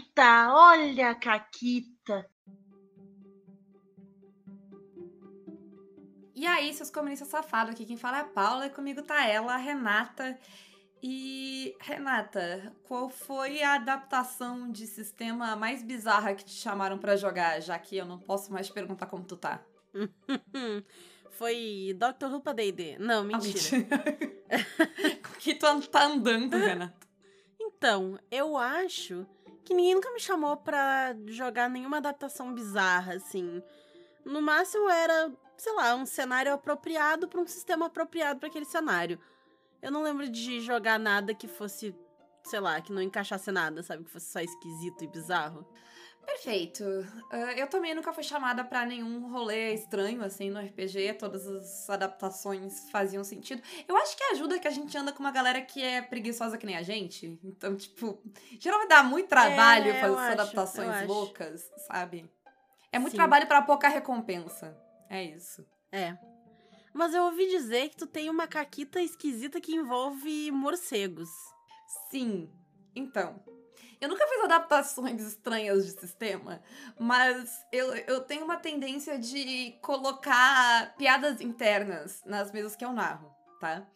Caquita, olha a Caquita. E aí, seus comunistas safados, aqui quem fala é a Paula e comigo tá ela, a Renata. E, Renata, qual foi a adaptação de sistema mais bizarra que te chamaram para jogar, já que eu não posso mais perguntar como tu tá? foi Dr. Who pra D&D. Não, mentira. Com que tu tá andando, Renata? Então, eu acho que ninguém nunca me chamou pra jogar nenhuma adaptação bizarra, assim. No máximo era, sei lá, um cenário apropriado para um sistema apropriado para aquele cenário. Eu não lembro de jogar nada que fosse, sei lá, que não encaixasse nada, sabe? Que fosse só esquisito e bizarro. Perfeito. Uh, eu também nunca fui chamada para nenhum rolê estranho, assim, no RPG. Todas as adaptações faziam sentido. Eu acho que ajuda que a gente anda com uma galera que é preguiçosa que nem a gente. Então, tipo, geralmente dá muito trabalho é, fazer essas acho, adaptações loucas, sabe? É muito Sim. trabalho para pouca recompensa. É isso. É. Mas eu ouvi dizer que tu tem uma caquita esquisita que envolve morcegos. Sim. Então, eu nunca fiz adaptações estranhas de sistema, mas eu, eu tenho uma tendência de colocar piadas internas nas mesas que eu narro, tá?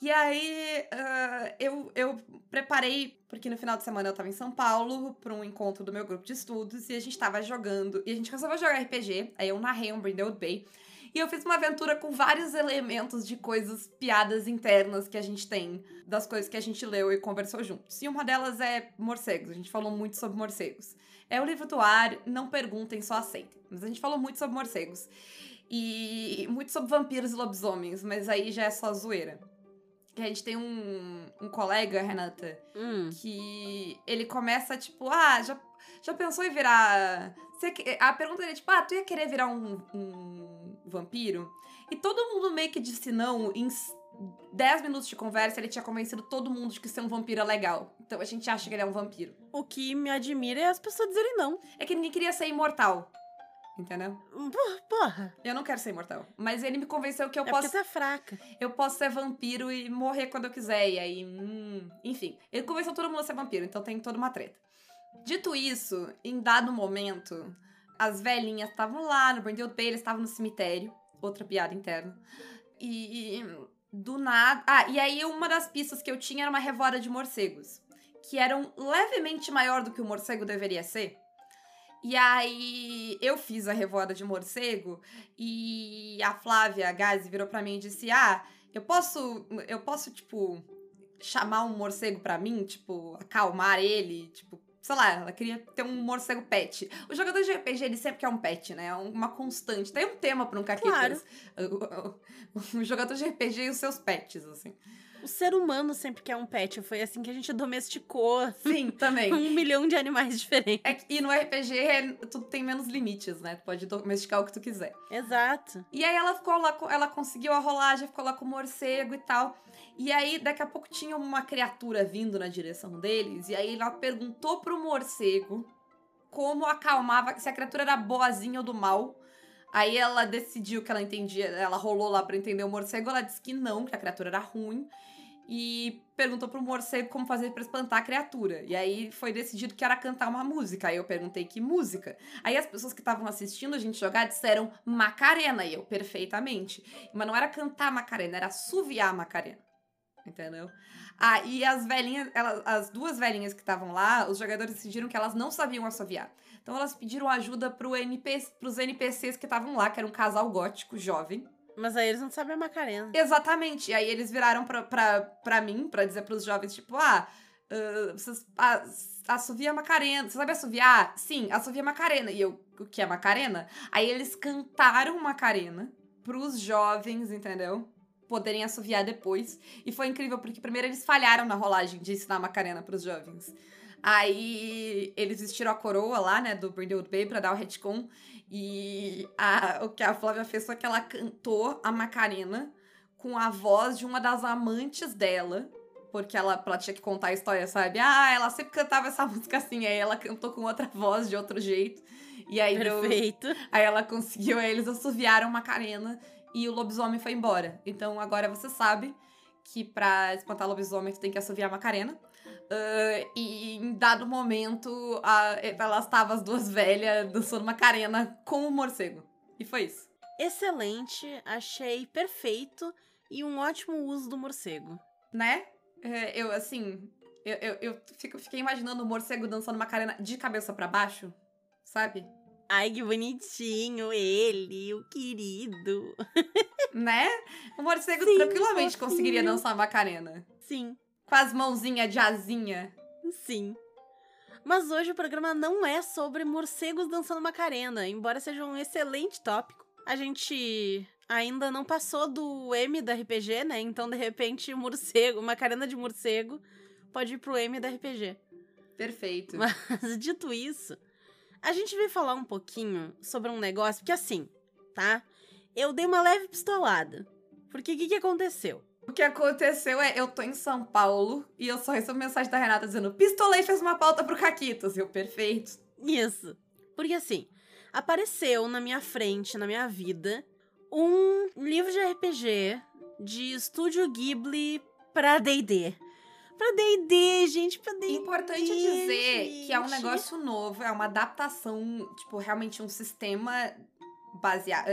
E aí, uh, eu, eu preparei, porque no final de semana eu tava em São Paulo para um encontro do meu grupo de estudos e a gente tava jogando, e a gente resolveu jogar RPG, aí eu narrei um Brindlewood Bay, e eu fiz uma aventura com vários elementos de coisas, piadas internas que a gente tem, das coisas que a gente leu e conversou juntos. E uma delas é morcegos, a gente falou muito sobre morcegos. É o livro do ar, não perguntem, só aceitem. Mas a gente falou muito sobre morcegos. E muito sobre vampiros e lobisomens, mas aí já é só zoeira que a gente tem um, um colega, Renata, hum. que ele começa, tipo, ah, já, já pensou em virar. Você, a pergunta dele é, tipo, ah, tu ia querer virar um, um vampiro? E todo mundo meio que disse não. Em 10 minutos de conversa, ele tinha convencido todo mundo de que ser um vampiro é legal. Então a gente acha que ele é um vampiro. O que me admira é as pessoas dizerem não. É que ninguém queria ser imortal. Entendeu? Porra. Eu não quero ser imortal. Mas ele me convenceu que eu é posso. Você é fraca. Eu posso ser vampiro e morrer quando eu quiser. E aí. Hum, enfim. Ele convenceu todo mundo a ser vampiro, então tem toda uma treta. Dito isso, em dado momento, as velhinhas estavam lá no Brindle Bay, eles estavam no cemitério. Outra piada interna. E. Do nada. Ah, e aí uma das pistas que eu tinha era uma revora de morcegos. Que eram levemente maior do que o morcego deveria ser. E aí eu fiz a revoada de morcego e a Flávia a virou para mim e disse: "Ah, eu posso eu posso tipo chamar um morcego para mim, tipo, acalmar ele, tipo, sei lá, ela queria ter um morcego pet. O jogador de RPG, ele sempre quer um pet, né? É uma constante. Tem um tema para um caquetas. Claro. O, o, o, jogador de RPG e os seus pets, assim. O ser humano sempre quer um pet. Foi assim que a gente domesticou. Sim, também. um milhão de animais diferentes. É, e no RPG é, tudo tem menos limites, né? Tu pode domesticar o que tu quiser. Exato. E aí ela ficou lá, ela conseguiu a rolagem, ficou lá com o morcego e tal. E aí, daqui a pouco, tinha uma criatura vindo na direção deles. E aí ela perguntou pro morcego como acalmava, se a criatura era boazinha ou do mal. Aí ela decidiu que ela entendia, ela rolou lá para entender o morcego, ela disse que não, que a criatura era ruim e perguntou pro morcego como fazer para espantar a criatura. E aí foi decidido que era cantar uma música. Aí eu perguntei que música. Aí as pessoas que estavam assistindo a gente jogar disseram Macarena. E eu, perfeitamente. Mas não era cantar Macarena, era assoviar Macarena. Entendeu? Ah, e as velhinhas, elas, as duas velhinhas que estavam lá, os jogadores decidiram que elas não sabiam assoviar. Então elas pediram ajuda pro NP, pros NPCs que estavam lá, que era um casal gótico jovem mas aí eles não sabem a Macarena. Exatamente. E aí eles viraram pra, pra, pra mim, pra dizer pros jovens, tipo, ah, uh, vocês ah, assovia Macarena. Você sabe assoviar? Sim, assovia Macarena. E eu, o que é Macarena? Aí eles cantaram Macarena pros jovens, entendeu? Poderem assoviar depois. E foi incrível, porque primeiro eles falharam na rolagem de ensinar Macarena pros jovens. Aí eles vestiram a coroa lá, né, do Brindlewood Bay pra dar o retcon. E a, o que a Flávia fez foi que ela cantou a Macarena com a voz de uma das amantes dela. Porque ela, ela tinha que contar a história, sabe? Ah, ela sempre cantava essa música assim. Aí ela cantou com outra voz, de outro jeito. E aí Perfeito. Deu, aí ela conseguiu, aí eles assoviaram Macarena e o lobisomem foi embora. Então agora você sabe que pra espantar lobisomem tu tem que assoviar Macarena. Uh, e em dado momento, a, elas estavam as duas velhas dançando Macarena com o morcego. E foi isso. Excelente, achei perfeito e um ótimo uso do morcego. Né? É, eu, assim, eu, eu, eu fico, fiquei imaginando o morcego dançando Macarena de cabeça para baixo, sabe? Ai, que bonitinho ele, o querido. né? O morcego Sim, tranquilamente fofinho. conseguiria dançar Macarena. Sim, Com as mãozinhas de asinha. sim. Mas hoje o programa não é sobre morcegos dançando Macarena, embora seja um excelente tópico. A gente ainda não passou do M da RPG, né? Então, de repente, morcego, Macarena de morcego pode ir pro M da RPG. Perfeito. Mas dito isso, a gente veio falar um pouquinho sobre um negócio, porque assim, tá? Eu dei uma leve pistolada. Porque o que, que aconteceu? O que aconteceu é, eu tô em São Paulo e eu só recebo mensagem da Renata dizendo Pistolei fez uma pauta pro Caquitos. Eu, perfeito. Isso. Porque assim, apareceu na minha frente, na minha vida, um livro de RPG de Estúdio Ghibli pra D&D. Pra D&D, gente, pra D&D. Importante dizer que é um gente. negócio novo, é uma adaptação, tipo, realmente um sistema baseado,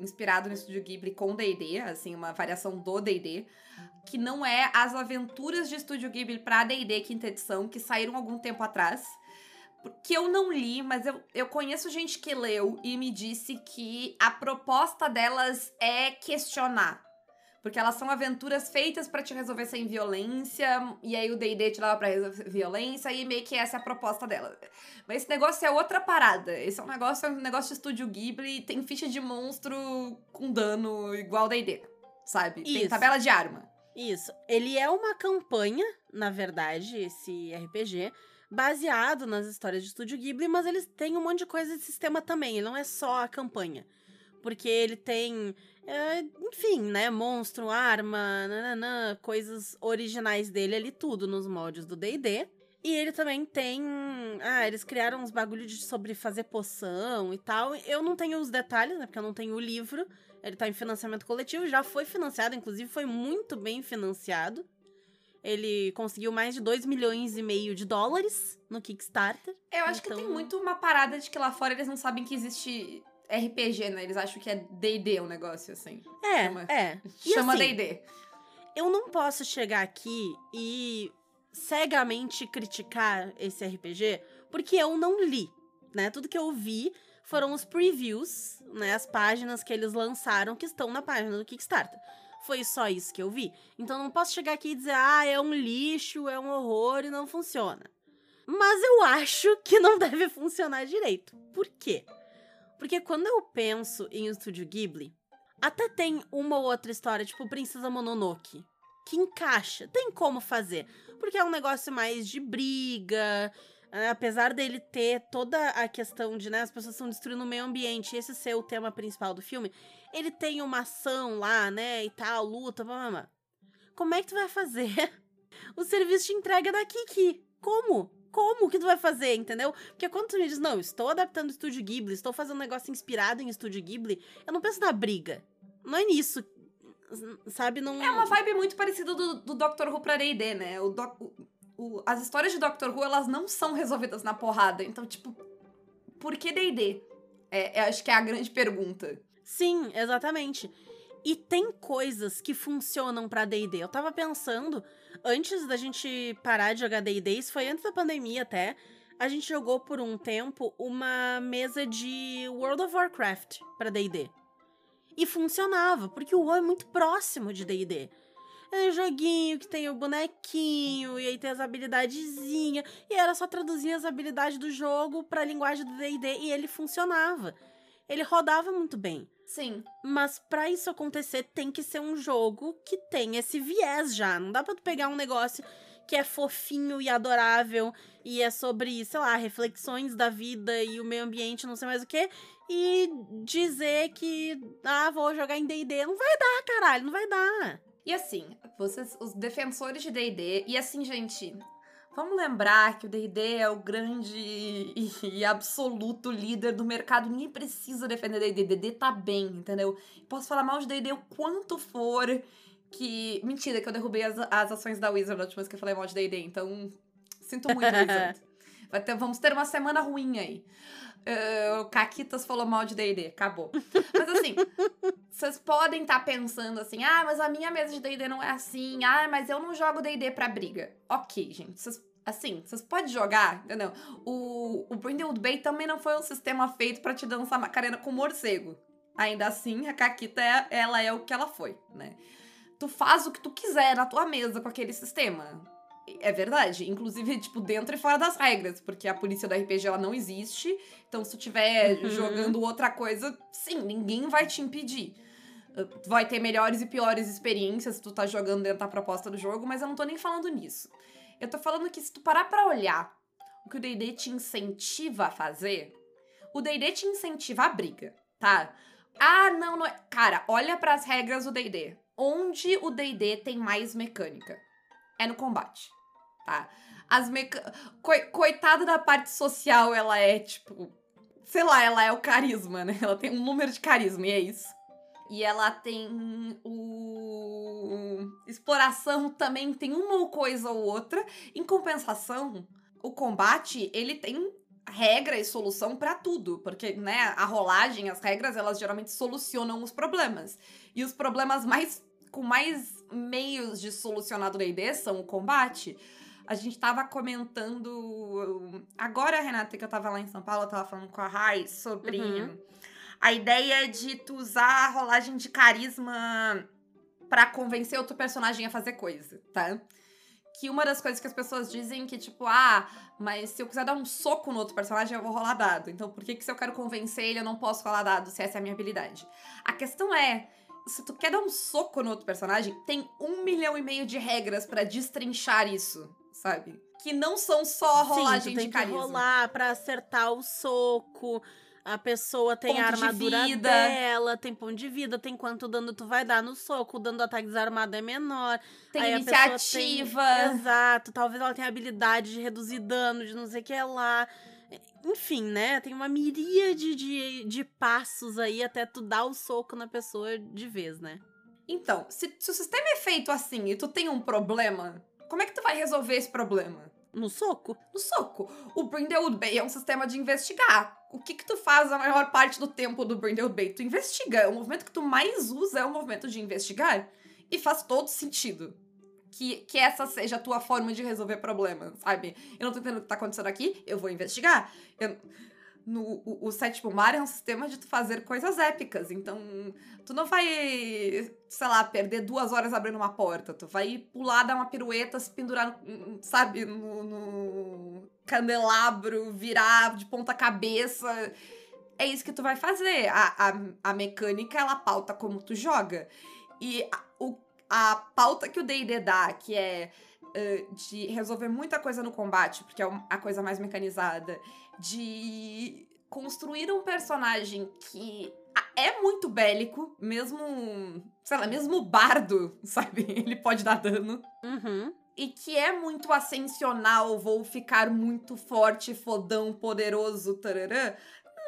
inspirado no Estúdio Ghibli com D&D, assim, uma variação do D&D, que não é as aventuras de Estúdio Ghibli pra D&D quinta edição, que saíram algum tempo atrás, que eu não li, mas eu, eu conheço gente que leu e me disse que a proposta delas é questionar. Porque elas são aventuras feitas pra te resolver sem violência, e aí o D&D te leva pra resolver violência, e meio que essa é a proposta dela. Mas esse negócio é outra parada. Esse é um negócio, é um negócio de estúdio Ghibli, tem ficha de monstro com dano igual D&D, sabe? Tem Isso. tabela de arma. Isso. Ele é uma campanha, na verdade, esse RPG, baseado nas histórias de Estúdio Ghibli, mas eles têm um monte de coisa de sistema também. Ele não é só a campanha. Porque ele tem, é, enfim, né? Monstro, arma, nananã, coisas originais dele ali, tudo nos moldes do DD. E ele também tem. Ah, eles criaram uns bagulho de sobre fazer poção e tal. Eu não tenho os detalhes, né? Porque eu não tenho o livro. Ele tá em financiamento coletivo, já foi financiado, inclusive foi muito bem financiado. Ele conseguiu mais de 2 milhões e meio de dólares no Kickstarter. Eu acho que Então- tem muito uma parada de que lá fora eles não sabem que existe RPG, né? Eles acham que é D&D o negócio, assim. É, Chama- é. E Chama assim, D&D. eu não posso chegar aqui e cegamente criticar esse RPG, porque eu não li, né? Tudo que eu vi foram os previews, né? As páginas que eles lançaram que estão na página do Kickstarter. Foi só isso que eu vi. Então eu não posso chegar aqui e dizer, ah, é um lixo, é um horror e não funciona. Mas eu acho que não deve funcionar direito. Por quê? Porque quando eu penso em Estúdio Ghibli, até tem uma ou outra história, tipo Princesa Mononoke, que encaixa, tem como fazer. Porque é um negócio mais de briga, é, apesar dele ter toda a questão de, né, as pessoas estão destruindo o meio ambiente, esse ser o tema principal do filme, ele tem uma ação lá, né, e tal, luta, blá, blá, blá. Como é que tu vai fazer o serviço de entrega da Kiki? Como? Como que tu vai fazer, entendeu? Porque quando tu me diz, não, estou adaptando o Estúdio Ghibli, estou fazendo um negócio inspirado em Estúdio Ghibli, eu não penso na briga. Não é nisso. Sabe? Não. É uma vibe muito parecida do, do Doctor Who pra D&D, né? O, doc- o- o- as histórias de Doctor Who, elas não são resolvidas na porrada. Então, tipo, por que D&D? É, é, acho que é a grande pergunta. Sim, exatamente. E tem coisas que funcionam pra D&D. Eu tava pensando, antes da gente parar de jogar D&D, isso foi antes da pandemia até, a gente jogou por um tempo uma mesa de World of Warcraft pra D&D. E funcionava, porque o WoW é muito próximo de D&D. É um joguinho que tem o bonequinho, e aí tem as habilidadezinhas, e era só traduzir as habilidades do jogo pra linguagem do D&D, e ele funcionava. Ele rodava muito bem. Sim. Mas pra isso acontecer, tem que ser um jogo que tem esse viés já. Não dá pra tu pegar um negócio que é fofinho e adorável e é sobre, sei lá, reflexões da vida e o meio ambiente, não sei mais o que, e dizer que, ah, vou jogar em D&D. Não vai dar, caralho, não vai dar. E assim, vocês, os defensores de D&D, e assim, gente, vamos lembrar que o D&D é o grande e, e absoluto líder do mercado. Ninguém precisa defender D&D. D&D tá bem, entendeu? Posso falar mal de D&D o quanto for que... Mentira, que eu derrubei as, as ações da Wizard na última vez que eu falei mal de D&D, então... Sinto muito, Wizard. Vai ter, vamos ter uma semana ruim aí. Uh, Caquitas falou mal de D&D, acabou. Mas assim, vocês podem estar tá pensando assim, ah, mas a minha mesa de D&D não é assim, ah, mas eu não jogo D&D pra briga. Ok, gente, vocês assim, vocês podem jogar, entendeu? O, o Brindlewood Bay também não foi um sistema feito para te dançar Macarena com morcego. Ainda assim, a Caquita, é, ela é o que ela foi, né? Tu faz o que tu quiser na tua mesa com aquele sistema. É verdade. Inclusive, tipo, dentro e fora das regras. Porque a polícia do RPG, ela não existe. Então, se tu estiver uhum. jogando outra coisa, sim, ninguém vai te impedir. Vai ter melhores e piores experiências se tu tá jogando dentro da proposta do jogo, mas eu não tô nem falando nisso. Eu tô falando que se tu parar pra olhar o que o D&D te incentiva a fazer, o D&D te incentiva a briga, tá? Ah, não, não é... Cara, olha para as regras do D&D. Onde o D&D tem mais mecânica? É no combate, tá? As meca... Co coitada da parte social, ela é, tipo... Sei lá, ela é o carisma, né? Ela tem um número de carisma, e é isso. E ela tem o. Exploração também tem uma coisa ou outra. Em compensação, o combate, ele tem regra e solução para tudo, porque, né, a rolagem, as regras, elas geralmente solucionam os problemas. E os problemas mais com mais meios de solucionar do D&D são o combate. A gente tava comentando agora, Renata, que eu tava lá em São Paulo, eu tava falando com a Rai sobre uhum a ideia de tu usar a rolagem de carisma para convencer outro personagem a fazer coisa, tá? Que uma das coisas que as pessoas dizem que, tipo, ah, mas se eu quiser dar um soco no outro personagem, eu vou rolar dado. Então, por que, que se eu quero convencer ele, eu não posso rolar dado, se essa é a minha habilidade? A questão é, se tu quer dar um soco no outro personagem, tem um milhão e meio de regras para destrinchar isso, sabe? Que não são só rolagem Sim, tu tem de carisma. Que rolar pra acertar o soco a pessoa tem ponto a armadura de dela, tem ponto de vida, tem quanto dano tu vai dar no soco, o dano do ataque desarmado é menor. Tem Aí iniciativa. Tem, exato, talvez ela tenha habilidade de reduzir dano, de não sei o que lá. Enfim, né? Tem uma miríade de, de passos aí até tu dar o soco na pessoa de vez, né? Então, se, se o sistema é feito assim e tu tem um problema, como é que tu vai resolver esse problema? No soco? No soco. O Brindlewood Bay é um sistema de investigar. O que que tu faz a maior parte do tempo do Brindlewood Bay? Tu investiga. O movimento que tu mais usa é o movimento de investigar. E faz todo sentido. Que, que essa seja a tua forma de resolver problemas, sabe? Eu não tô entendendo o que tá acontecendo aqui, eu vou investigar. Eu, no, o, o sétimo mar é um sistema de tu fazer coisas épicas. Então, tu não vai, sei lá, perder duas horas abrindo uma porta. Tu vai pular, dar uma pirueta, se pendurar, sabe, no, no candelabro, virar de ponta cabeça. É isso que tu vai fazer. A, a, a mecânica, ela pauta como tu joga. E a, o, a pauta que o D&D dá, que é uh, de resolver muita coisa no combate, porque é a coisa mais mecanizada, de construir um personagem que é muito bélico, mesmo, sei lá, mesmo bardo, sabe? Ele pode dar dano. Uhum. E que é muito ascensional, vou ficar muito forte, fodão, poderoso, tararã,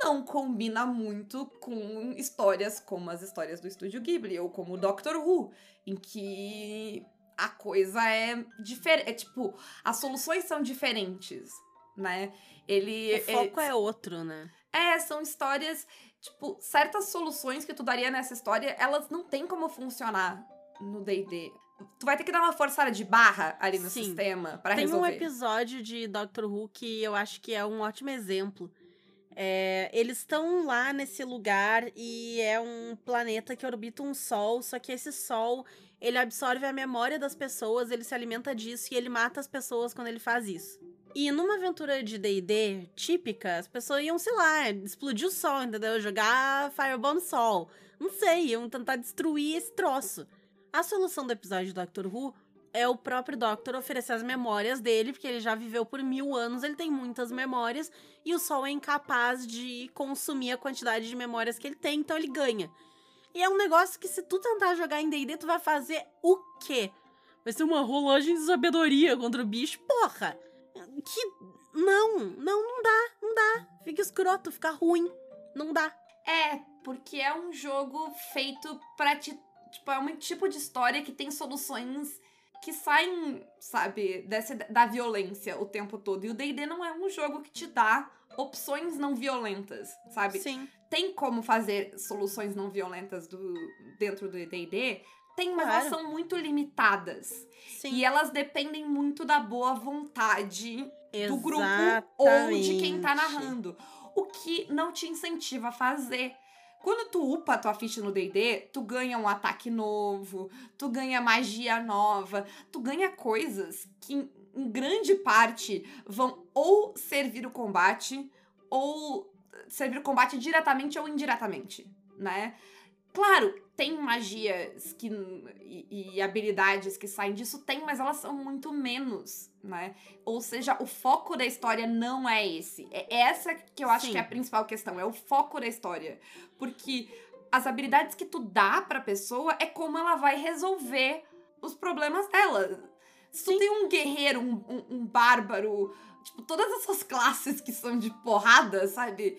não combina muito com histórias como as histórias do Estúdio Ghibli ou como Doctor Who, em que a coisa é diferente. É tipo, as soluções são diferentes, né? Ele. O foco é, é outro, né? É, são histórias. Tipo, certas soluções que tu daria nessa história, elas não têm como funcionar no DD. Tu vai ter que dar uma forçada de barra ali no Sim. sistema para resolver. Tem um episódio de Doctor Who que eu acho que é um ótimo exemplo. É, eles estão lá nesse lugar e é um planeta que orbita um sol, só que esse sol ele absorve a memória das pessoas, ele se alimenta disso e ele mata as pessoas quando ele faz isso. E numa aventura de D&D típica, as pessoas iam, sei lá, explodir o sol, entendeu? Jogar fireball no sol. Não sei, iam tentar destruir esse troço. A solução do episódio do Doctor Who é o próprio Doctor oferecer as memórias dele, porque ele já viveu por mil anos, ele tem muitas memórias, e o Sol é incapaz de consumir a quantidade de memórias que ele tem, então ele ganha. E é um negócio que se tu tentar jogar em D&D, tu vai fazer o quê? Vai ser uma rolagem de sabedoria contra o bicho? Porra! Que... Não, não, não dá, não dá. Fica escroto, fica ruim. Não dá. É, porque é um jogo feito pra te... Tipo, é um tipo de história que tem soluções que saem, sabe, dessa, da violência o tempo todo. E o D&D não é um jogo que te dá opções não violentas, sabe? Sim. Tem como fazer soluções não violentas do, dentro do D&D? Tem, mas Claro. elas são muito limitadas. Sim. E elas dependem muito da boa vontade do grupo ou de quem tá Exatamente. narrando. O que não te incentiva a fazer. Quando tu upa a tua ficha no D&D, tu ganha um ataque novo, tu ganha magia nova, tu ganha coisas que, em grande parte, vão ou servir o combate, ou servir o combate diretamente ou indiretamente, né? Claro, tem magias que, e, e habilidades que saem disso, tem, mas elas são muito menos, né? Ou seja, o foco da história não é esse. É essa que eu acho Sim. que é a principal questão, é o foco da história. Porque as habilidades que tu dá pra pessoa é como ela vai resolver os problemas dela. Se tu Sim. tem um guerreiro, um, um, um bárbaro, tipo, todas essas classes que são de porrada, sabe?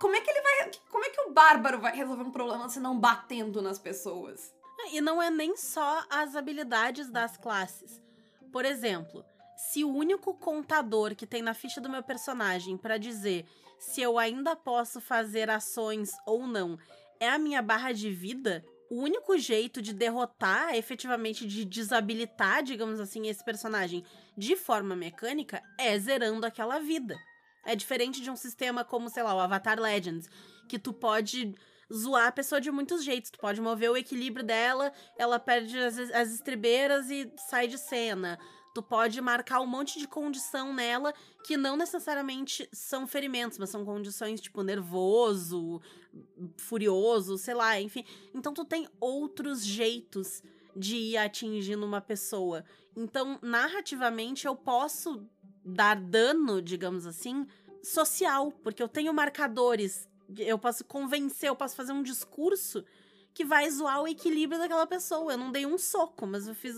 Como é que ele vai. Como é que o bárbaro vai resolver um problema se não batendo nas pessoas? E não é nem só as habilidades das classes. Por exemplo, se o único contador que tem na ficha do meu personagem pra dizer se eu ainda posso fazer ações ou não é a minha barra de vida, o único jeito de derrotar, efetivamente de desabilitar, digamos assim, esse personagem de forma mecânica é zerando aquela vida. É diferente de um sistema como, sei lá, o Avatar Legends, que tu pode zoar a pessoa de muitos jeitos. Tu pode mover o equilíbrio dela, ela perde as, as estribeiras e sai de cena. Tu pode marcar um monte de condição nela que não necessariamente são ferimentos, mas são condições tipo nervoso, furioso, sei lá, enfim. Então tu tem outros jeitos de ir atingindo uma pessoa. Então, narrativamente, eu posso dar dano, digamos assim, social, porque eu tenho marcadores, eu posso convencer, eu posso fazer um discurso que vai zoar o equilíbrio daquela pessoa. Eu não dei um soco, mas eu fiz.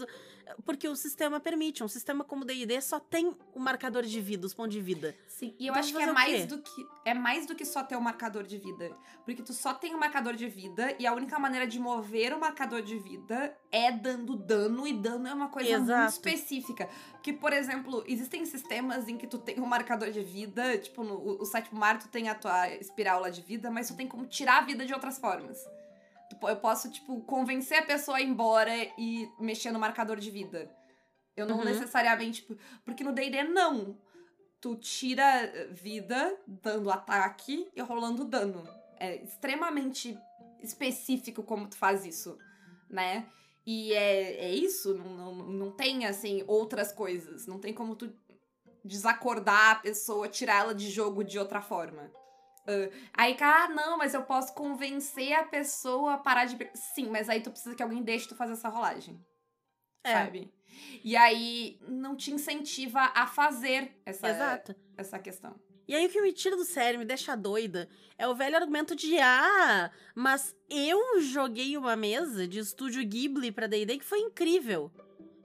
Porque o sistema permite. Um sistema como o DD só tem o marcador de vida, os pontos de vida. Sim, e eu Então acho que é mais do que é mais do que só ter o marcador de vida, porque tu só tem o marcador de vida e a única maneira de mover o marcador de vida é dando dano e dano é uma coisa muito Exato. específica. Que, por exemplo, existem sistemas em que tu tem um marcador de vida, tipo no o, o sétimo mar tu tem a tua espiral lá de vida, mas tu tem como tirar a vida de outras formas. Tu po- Eu posso, tipo, convencer a pessoa a ir embora e mexer no marcador de vida. Eu não Uhum. necessariamente. Porque no DD, não. Tu tira vida dando ataque e rolando dano. É extremamente específico como tu faz isso, né? E é, é isso, não, não, não tem, assim, outras coisas. Não tem como tu desacordar a pessoa, tirar ela de jogo de outra forma. Ah, aí, ah, não, mas eu posso convencer a pessoa a parar de. Sim, mas aí tu precisa que alguém deixe tu fazer essa rolagem. É. Sabe? E aí não te incentiva a fazer essa, Exato. essa questão. E aí o que me tira do sério, me deixa doida, é o velho argumento de ah, mas eu joguei uma mesa de estúdio Ghibli pra D&D que foi incrível.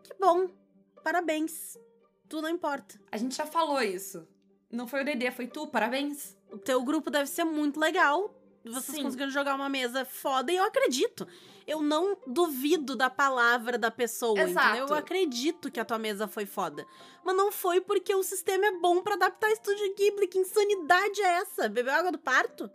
Que bom. Parabéns. Tu não importa. A gente já falou isso. Não foi o DD, foi tu, parabéns. O teu grupo deve ser muito legal. Vocês Sim. conseguiram jogar uma mesa foda e eu acredito. Eu não duvido da palavra da pessoa, Exato. entendeu? Eu acredito que a tua mesa foi foda. Mas não foi porque o sistema é bom pra adaptar Estúdio Ghibli. Que insanidade é essa? Bebeu água do parto?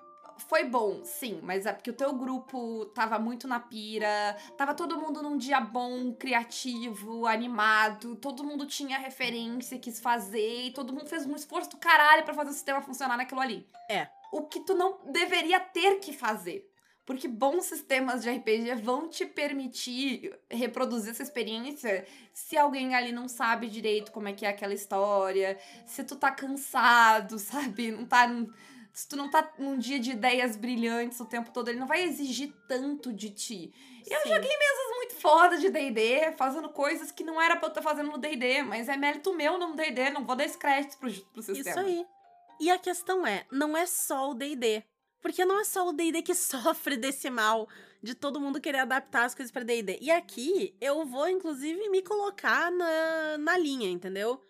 Foi bom, sim, mas é porque o teu grupo tava muito na pira, tava todo mundo num dia bom, criativo, animado, todo mundo tinha referência, quis fazer, e todo mundo fez um esforço do caralho pra fazer o sistema funcionar naquilo ali. É. O que tu não deveria ter que fazer. Porque bons sistemas de RPG vão te permitir reproduzir essa experiência se alguém ali não sabe direito como é que é aquela história, se tu tá cansado, sabe? Não tá. Se tu não tá num dia de ideias brilhantes o tempo todo, ele não vai exigir tanto de ti. E eu joguei mesas muito foda de D&D, fazendo coisas que não era pra eu estar fazendo no D&D, mas é mérito meu no D&D, não vou dar esse crédito pro, pro sistema. Isso aí. E a questão é, não é só o D&D. Porque não é só o D&D que sofre desse mal de todo mundo querer adaptar as coisas pra D&D. E aqui eu vou, inclusive, me colocar na, na linha, entendeu?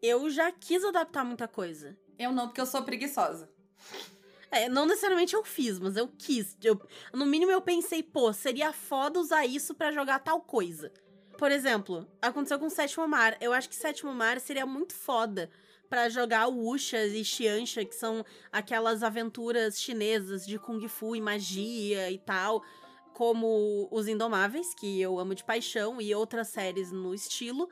Eu já quis adaptar muita coisa. Eu não, porque eu sou preguiçosa. É, não necessariamente eu fiz, mas eu quis. Eu, no mínimo eu pensei, pô, seria foda usar isso pra jogar tal coisa. Por exemplo, aconteceu com Sétimo Mar. Eu acho que Sétimo Mar seria muito foda para jogar o Wuxia e Xianxia, que são aquelas aventuras chinesas de Kung Fu e magia e tal, como Os Indomáveis, que eu amo de paixão, e outras séries no estilo.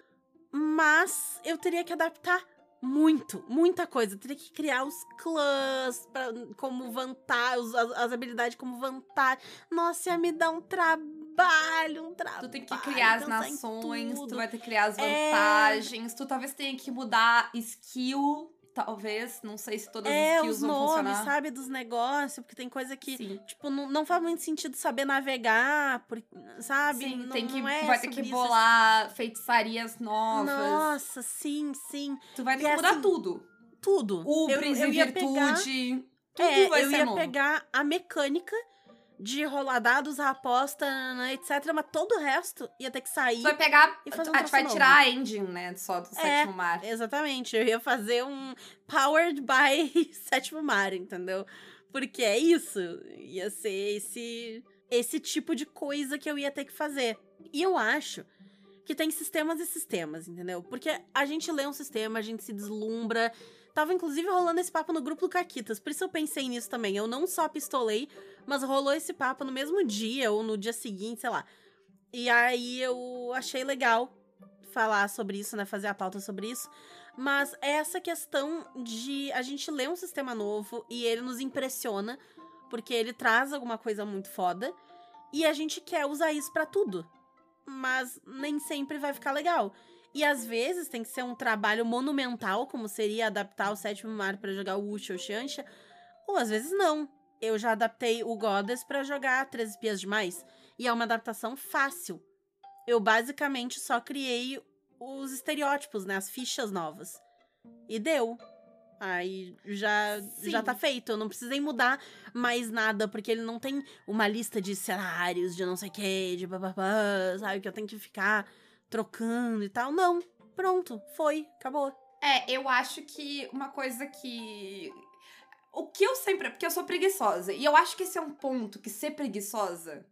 Mas eu teria que adaptar muito, muita coisa. Teria que criar os clãs pra, como vantagem, as, as habilidades como vantagem. Nossa, ia me dar um trabalho, um trabalho. Tu tem que criar as nações, tu vai ter que criar as É. vantagens, tu talvez tenha que mudar skill, talvez, não sei se todas as É, skills os vão nomes, funcionar. sabe, dos negócios, porque tem coisa que, Sim. tipo, não, não faz muito sentido saber navegar, por, sabe? Sim, não, tem que, é vai ter que isso. bolar feitiçarias novas. Nossa, sim, sim. Tu vai ter E que mudar assim, tudo. Tudo. Ubris eu, eu e virtude. pegar, tudo é, vai eu ser ia novo. pegar a mecânica de rolar dados, a aposta, etc. Mas todo o resto ia ter que sair. Tu vai pegar. E fazer um a gente vai troço tirar a engine, né? Só do É. sétimo mar. Exatamente, eu ia fazer um Powered by Sétimo Mar, entendeu? Porque é isso, ia ser esse esse tipo de coisa que eu ia ter que fazer. E eu acho que tem sistemas e sistemas, entendeu? Porque a gente lê um sistema, a gente se deslumbra. Tava inclusive rolando esse papo no grupo do Caquitas, por isso eu pensei nisso também. Eu não só pistolei, mas rolou esse papo no mesmo dia ou no dia seguinte, sei lá. E aí eu achei legal falar sobre isso, né? Fazer a pauta sobre isso. Mas é essa questão de a gente ler um sistema novo e ele nos impressiona, porque ele traz alguma coisa muito foda, e a gente quer usar isso pra tudo. Mas nem sempre vai ficar legal. E às vezes tem que ser um trabalho monumental, como seria adaptar o sétimo mar pra jogar o Wuxia ou Xianxia, ou às vezes não. Eu já adaptei o Goddess pra jogar Três Espias Demais, e é uma adaptação fácil. Eu basicamente só criei os estereótipos, né? As fichas novas. E deu. Aí já, Sim. já tá feito. Eu não precisei mudar mais nada, porque ele não tem uma lista de cenários, de não sei o que, de bababá, sabe? Que eu tenho que ficar trocando e tal. Não. Pronto. Foi. Acabou. É, eu acho que uma coisa que. O que eu sempre. Porque eu sou preguiçosa. E eu acho que esse é um ponto que ser preguiçosa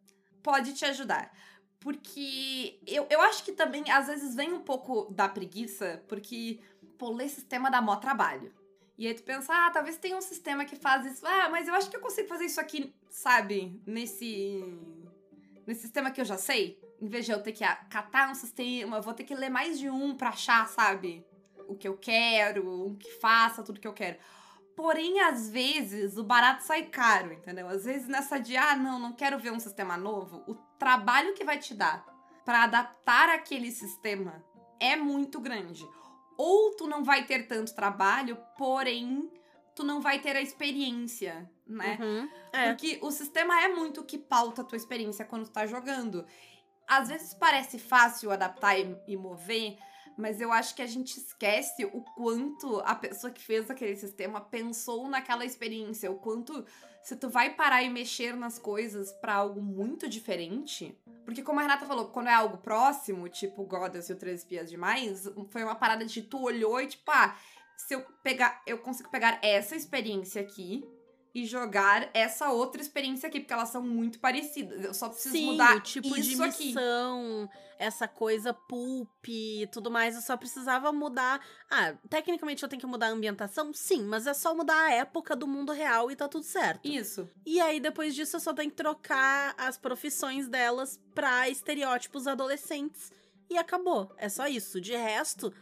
pode te ajudar. Porque eu, eu acho que também, às vezes, vem um pouco da preguiça, porque, pô, ler sistema dá mó trabalho. E aí tu pensa, ah, talvez tenha um sistema que faz isso. Ah, mas eu acho que eu consigo fazer isso aqui, sabe? Nesse. Nesse sistema que eu já sei. Em vez de eu ter que catar um sistema, vou ter que ler mais de um pra achar, sabe? O que eu quero, um que faça tudo que eu quero. Porém, às vezes, o barato sai caro, entendeu? Às vezes, nessa de, ah, não, não quero ver um sistema novo, o trabalho que vai te dar pra adaptar aquele sistema é muito grande. Ou tu não vai ter tanto trabalho, porém, tu não vai ter a experiência, né? Uhum. É. Porque o sistema é muito o que pauta a tua experiência quando tu tá jogando. Às vezes parece fácil adaptar e, e mover, mas eu acho que a gente esquece o quanto a pessoa que fez aquele sistema pensou naquela experiência, o quanto se tu vai parar e mexer nas coisas pra algo muito diferente. Porque como a Renata falou, quando é algo próximo, tipo Goddess e o Três Espias Demais, foi uma parada de tu olhou e tipo, ah, se eu pegar, eu consigo pegar essa experiência aqui e jogar essa outra experiência aqui, porque elas são muito parecidas. Eu só preciso Sim, mudar o tipo isso de aqui. missão, essa coisa pulp e tudo mais, eu só precisava mudar. Ah, tecnicamente eu tenho que mudar a ambientação? Sim, mas é só mudar a época do mundo real e tá tudo certo. Isso. E aí, depois disso, eu só tenho que trocar as profissões delas pra estereótipos adolescentes. E acabou. É só isso. De resto,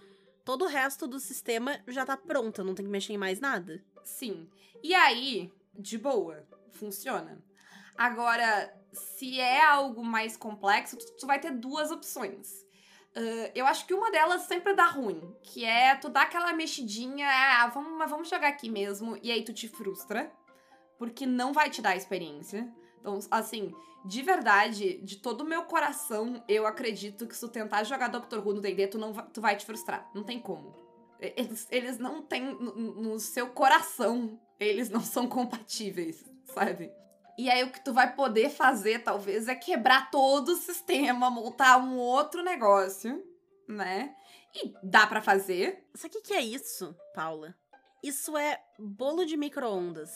todo o resto do sistema já tá pronto. Não tenho que mexer em mais nada. Sim. E aí, de boa, funciona. Agora, se é algo mais complexo, tu, tu vai ter duas opções. Ah, eu acho que uma delas sempre dá ruim, que é tu dar aquela mexidinha, ah, vamos, mas vamos jogar aqui mesmo, e aí tu te frustra, porque não vai te dar experiência. Então, assim, de verdade, de todo o meu coração, eu acredito que se tu tentar jogar Doctor Who no D&D, tu, não tu vai te frustrar. Não tem como. Eles, eles não têm no, no seu coração, eles não são compatíveis, sabe? E aí o que tu vai poder fazer, talvez, é quebrar todo o sistema, montar um outro negócio, né? E dá pra fazer. Sabe o que, que é isso, Paula? Isso é bolo de micro-ondas.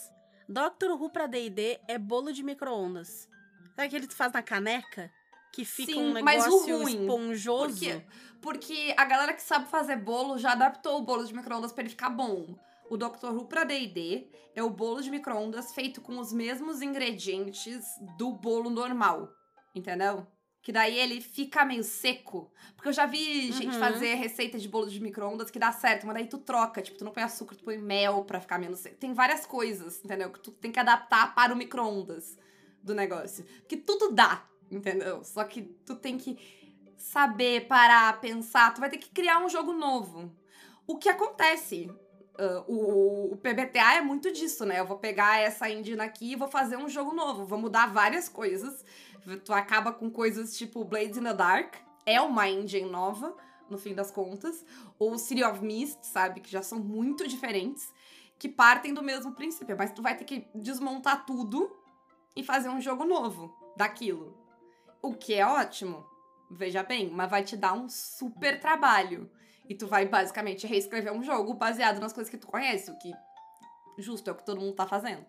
Doctor Who pra D&D é bolo de micro-ondas. Sabe aquele que tu faz na caneca? Que fica Sim, um mas o negócio ruim, esponjoso. Porque, porque a galera que sabe fazer bolo já adaptou o bolo de micro-ondas pra ele ficar bom. O Dr. Who pra D&D é o bolo de micro-ondas feito com os mesmos ingredientes do bolo normal, entendeu? Que daí ele fica meio seco. Porque eu já vi gente Uhum. fazer receita de bolo de micro-ondas que dá certo, mas daí tu troca. Tipo, tu não põe açúcar, tu põe mel pra ficar menos seco. Tem várias coisas, entendeu? Que tu tem que adaptar para o micro-ondas do negócio. Que tudo dá, entendeu? Só que tu tem que saber parar, pensar. Tu vai ter que criar um jogo novo. O que acontece? ah, o, o PBTA é muito disso, né? Eu vou pegar essa engine aqui e vou fazer um jogo novo. Vou mudar várias coisas. Tu acaba com coisas tipo Blades in the Dark. É uma engine nova, no fim das contas. Ou City of Mist, sabe? Que já são muito diferentes. Que partem do mesmo princípio. Mas tu vai ter que desmontar tudo e fazer um jogo novo daquilo. O que é ótimo. Veja bem, mas vai te dar um super trabalho. E tu vai basicamente reescrever um jogo baseado nas coisas que tu conhece, o que justo é o que todo mundo tá fazendo.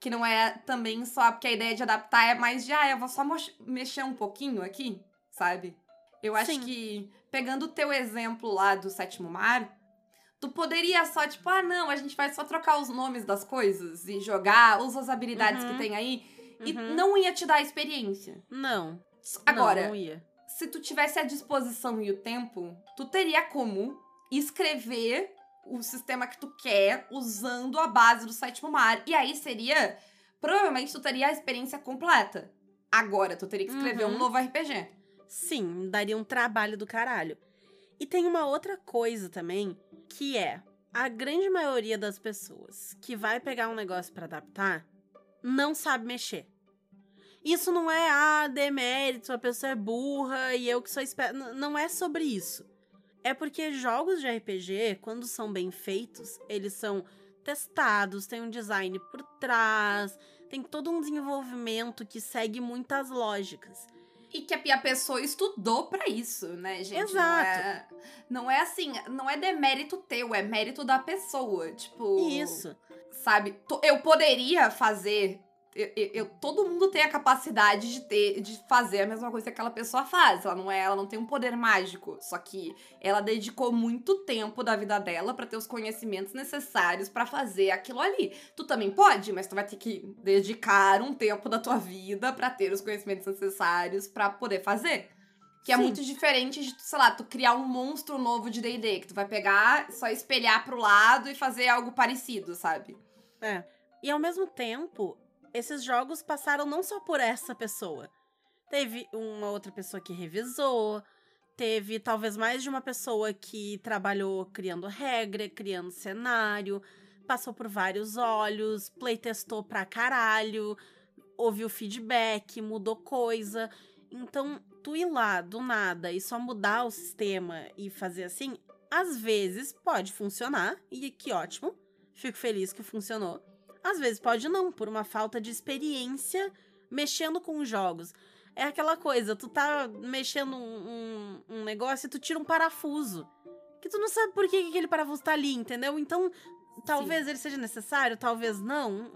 Que não é também só porque a ideia de adaptar é mais de, ah, eu vou só mexer um pouquinho aqui, sabe? Eu acho Sim. que, pegando o teu exemplo lá do Sétimo Mar, tu poderia só, tipo, ah, não, a gente vai só trocar os nomes das coisas e jogar, usa as habilidades Uhum. que tem aí, e Uhum. não ia te dar a experiência. Não. Agora, Não, não ia. se tu tivesse a disposição e o tempo, tu teria como escrever o sistema que tu quer usando a base do sétimo mar. E aí seria. Provavelmente tu teria a experiência completa. Agora, tu teria que escrever um Uhum. novo RPG. Sim, daria um trabalho do caralho. E tem uma outra coisa também, que é a grande maioria das pessoas que vai pegar um negócio pra adaptar não sabe mexer. Isso não é, ah, demérito, a pessoa é burra e eu que sou esperta. Não é sobre isso. É porque jogos de RPG, quando são bem feitos, eles são testados, tem um design por trás, tem todo um desenvolvimento que segue muitas lógicas. E que a- pessoa estudou pra isso, né, gente? Não Exato. é, não é assim, não é demérito teu, é mérito da pessoa. Tipo. Isso. sabe? Eu poderia fazer. Eu, eu- eu- todo mundo tem a capacidade de ter, de fazer a mesma coisa que aquela pessoa faz. Ela não é, ela não tem um poder mágico. Só que ela dedicou muito tempo da vida dela pra ter os conhecimentos necessários pra fazer aquilo ali. Tu também pode, mas tu vai ter que dedicar um tempo da tua vida pra ter os conhecimentos necessários pra poder fazer. Que é Sim. muito diferente de, sei lá, tu criar um monstro novo de D&D, que tu vai pegar, só espelhar pro lado e fazer algo parecido, sabe? É. E ao mesmo tempo, esses jogos passaram não só por essa pessoa. Teve uma outra pessoa que revisou, teve talvez mais de uma pessoa que trabalhou criando regra, criando cenário, passou por vários olhos, playtestou pra caralho, ouviu feedback, mudou coisa. Então, tu ir lá do nada e só mudar o sistema e fazer assim, às vezes pode funcionar, e que ótimo. Fico feliz que funcionou. Às vezes pode não, por uma falta de experiência mexendo com os jogos. É aquela coisa, tu tá mexendo um, um, um negócio e tu tira um parafuso. Que tu não sabe por que que aquele parafuso tá ali, entendeu? Então, talvez ele seja necessário, talvez não.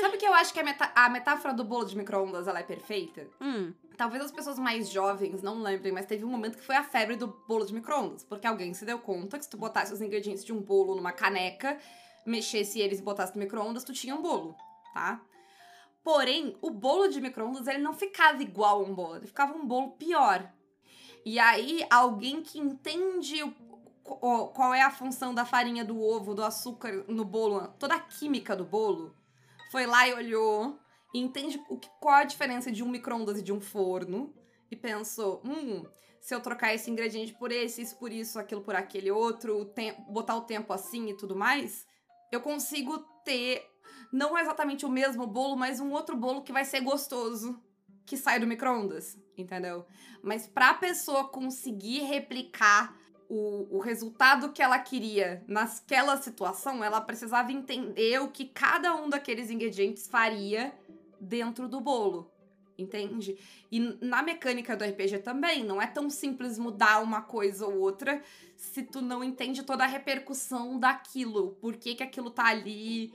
Sabe que eu acho que a, meta- a metáfora do bolo de micro-ondas ela é perfeita? Hum, Talvez as pessoas mais jovens não lembrem, mas teve um momento que foi a febre do bolo de micro-ondas. Porque alguém se deu conta que se tu botasse os ingredientes de um bolo numa caneca, mexesse eles e botasse no micro-ondas, tu tinha um bolo, tá? Porém, o bolo de micro-ondas ele não ficava igual a um bolo, ele ficava um bolo pior. E aí, alguém que entende qual é a função da farinha, do ovo, do açúcar no bolo, toda a química do bolo, foi lá e olhou e entende o que, qual a diferença de um micro-ondas e de um forno e pensou, hum, se eu trocar esse ingrediente por esse, isso por isso, aquilo por aquele outro, botar o tempo assim e tudo mais, eu consigo ter não exatamente o mesmo bolo, mas um outro bolo que vai ser gostoso, que sai do micro-ondas, entendeu? Mas pra pessoa conseguir replicar o, o resultado que ela queria naquela situação, ela precisava entender o que cada um daqueles ingredientes faria dentro do bolo. Entende? E na mecânica do RPG também, não é tão simples mudar uma coisa ou outra se tu não entende toda a repercussão daquilo. Por que, que aquilo tá ali,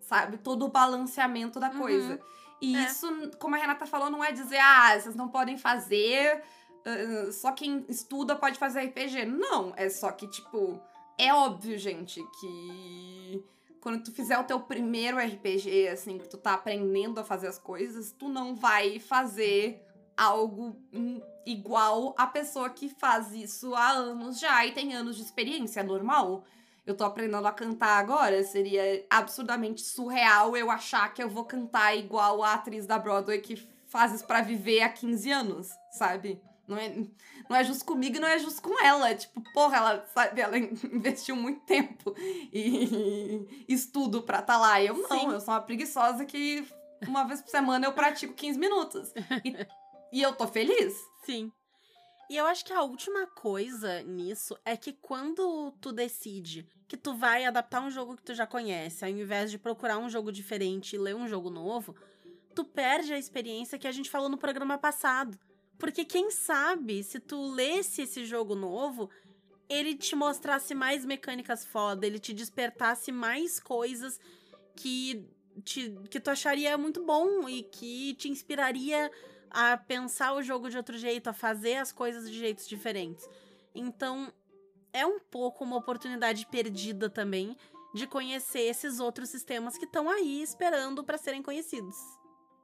sabe? Todo o balanceamento da Uhum. coisa. E É. isso, como a Renata falou, não é dizer, ah, vocês não podem fazer, ah, só quem estuda pode fazer RPG. Não, é só que, tipo, é óbvio, gente, que quando tu fizer o teu primeiro RPG, assim, que tu tá aprendendo a fazer as coisas, tu não vai fazer algo hum, igual a pessoa que faz isso há anos já e tem anos de experiência, é normal. Eu tô aprendendo a cantar agora, seria absurdamente surreal eu achar que eu vou cantar igual a atriz da Broadway que faz isso pra viver há 15 anos, sabe? Não é, não é justo comigo e não é justo com ela. Tipo, porra, ela, sabe, ela investiu muito tempo e estudo pra tá lá. Eu não, Sim. eu sou uma preguiçosa que uma vez por semana eu pratico 15 minutos. E, e eu tô feliz. Sim. E eu acho que a última coisa nisso é que quando tu decide que tu vai adaptar um jogo que tu já conhece, ao invés de procurar um jogo diferente e ler um jogo novo, tu perde a experiência que a gente falou no programa passado. Porque quem sabe, se tu lesse esse jogo novo, ele te mostrasse mais mecânicas foda, ele te despertasse mais coisas que, te, que tu acharia muito bom e que te inspiraria a pensar o jogo de outro jeito, a fazer as coisas de jeitos diferentes. Então, é um pouco uma oportunidade perdida também de conhecer esses outros sistemas que estão aí esperando para serem conhecidos.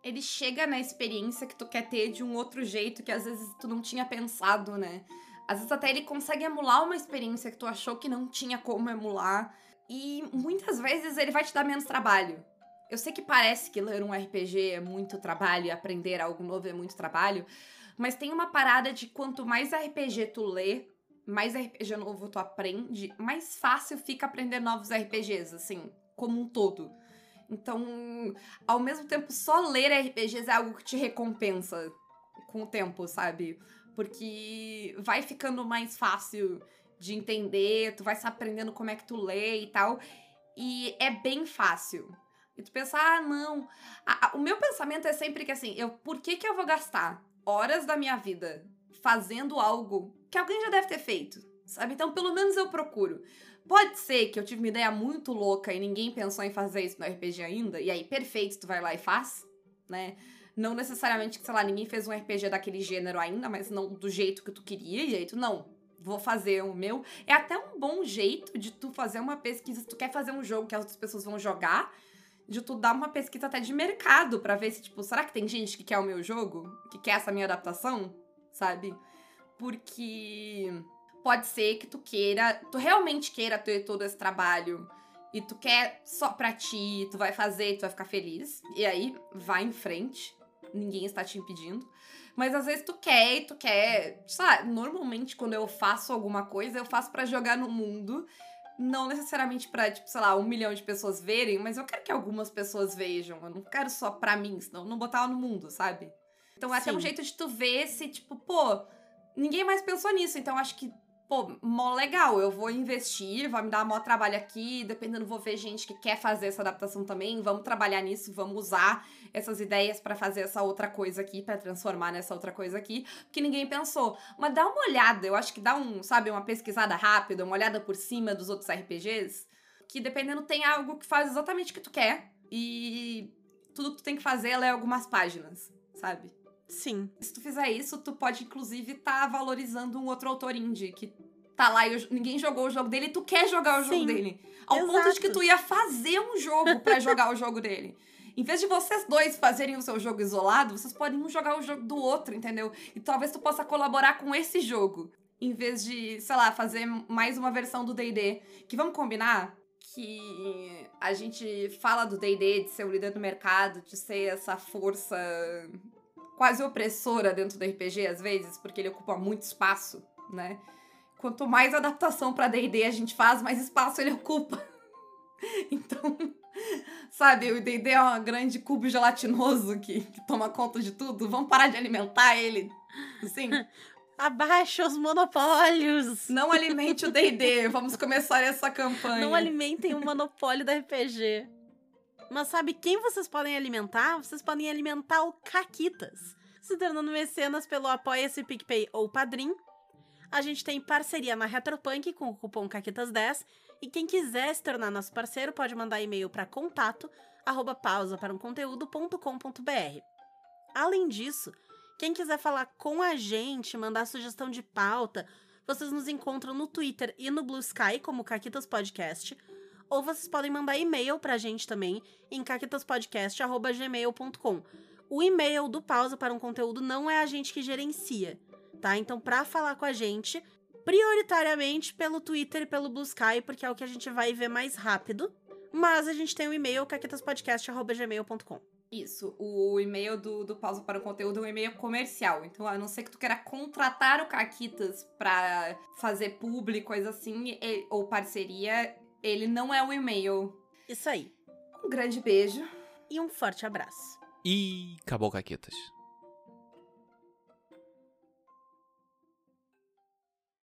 Ele chega na experiência que tu quer ter de um outro jeito que às vezes tu não tinha pensado, né? Às vezes até ele consegue emular uma experiência que tu achou que não tinha como emular. E muitas vezes ele vai te dar menos trabalho. Eu sei que parece que ler um RPG é muito trabalho e aprender algo novo é muito trabalho, mas tem uma parada de quanto mais RPG tu lê, mais RPG novo tu aprende, mais fácil fica aprender novos RPGs, assim, como um todo. Então, ao mesmo tempo, só ler RPGs é algo que te recompensa com o tempo, sabe? Porque vai ficando mais fácil de entender, tu vai se aprendendo como é que tu lê e tal. E é bem fácil. E tu pensa, ah, não. O meu pensamento é sempre que assim, eu, por que, que eu vou gastar horas da minha vida fazendo algo que alguém já deve ter feito? Sabe? Então, pelo menos eu procuro. Pode ser que eu tive uma ideia muito louca e ninguém pensou em fazer isso no RPG ainda, e aí, perfeito, tu vai lá e faz, né? Não necessariamente que, sei lá, ninguém fez um RPG daquele gênero ainda, mas não do jeito que tu queria, e aí tu, não, vou fazer o meu. É até um bom jeito de tu fazer uma pesquisa, se tu quer fazer um jogo que as outras pessoas vão jogar, de tu dar uma pesquisa até de mercado pra ver se, tipo, será que tem gente que quer o meu jogo? Que quer essa minha adaptação? Sabe? Porque pode ser que tu queira, tu realmente queira ter todo esse trabalho e tu quer só pra ti, tu vai fazer, tu vai ficar feliz. E aí, vai em frente. Ninguém está te impedindo. Mas às vezes tu quer e tu quer. Sabe, normalmente quando eu faço alguma coisa, eu faço pra jogar no mundo. Não necessariamente pra, tipo, sei lá, um milhão de pessoas verem, mas eu quero que algumas pessoas vejam. Eu não quero só pra mim, senão eu não botar no mundo, sabe? Então é até um Sim. jeito de tu ver se, tipo, pô, ninguém mais pensou nisso. Então acho que pô, mó legal, eu vou investir, vai me dar mó trabalho aqui, dependendo, vou ver gente que quer fazer essa adaptação também, vamos trabalhar nisso, vamos usar essas ideias pra fazer essa outra coisa aqui, pra transformar nessa outra coisa aqui, porque ninguém pensou. Mas dá uma olhada, eu acho que dá um, sabe, uma pesquisada rápida, uma olhada por cima dos outros RPGs, que dependendo tem algo que faz exatamente o que tu quer, e tudo que tu tem que fazer é ler algumas páginas, sabe? Sim. Se tu fizer isso, tu pode, inclusive, estar valorizando um outro autor indie que tá lá e ninguém jogou o jogo dele e tu quer jogar o jogo Sim, dele. Ao ponto de que exato. tu ia fazer um jogo pra jogar o jogo dele. Em vez de vocês dois fazerem o seu jogo isolado, vocês podem um jogar o jogo do outro, entendeu? E talvez tu possa colaborar com esse jogo. Em vez de, sei lá, fazer mais uma versão do D&D. Que vamos combinar que a gente fala do D&D, de ser o líder do mercado, de ser essa força quase opressora dentro do RPG às vezes, porque ele ocupa muito espaço, né? Quanto mais adaptação pra D&D a gente faz, mais espaço ele ocupa. Então, sabe, o D&D é um grande cubo gelatinoso que, que toma conta de tudo. Vamos parar de alimentar ele. Assim, Abaixa os monopólios! não alimente o D&D. Vamos começar essa campanha. Não alimentem o monopólio da RPG. Mas sabe quem vocês podem alimentar? Vocês podem alimentar o Caquitas. Se tornando mecenas pelo Apoia-se, PicPay ou Padrim. A gente tem parceria na Retropunk com o cupom Caquitas10 E quem quiser se tornar nosso parceiro pode mandar e-mail para contato arroba pausa para um conteúdo.com.br. Além disso, quem quiser falar com a gente, mandar sugestão de pauta, vocês nos encontram no Twitter e no Blue Sky como Caquitas Podcast, ou vocês podem mandar e-mail pra gente também em caquitaspodcast.gmail.com. O e-mail do Pausa para um Conteúdo não é a gente que gerencia, tá? Então, pra falar com a gente, prioritariamente pelo Twitter e pelo Blue Sky, porque é o que a gente vai ver mais rápido. Mas a gente tem o e-mail caquetaspodcast.gmail.com. Isso, o e-mail do, do Pausa para o Conteúdo é um e-mail comercial. Então, a não ser que tu queira contratar o Caquitas pra fazer público, coisa assim, e- ou parceria, ele não é um e-mail. Isso aí. Um grande beijo. E um forte abraço. E acabou, Caquetas.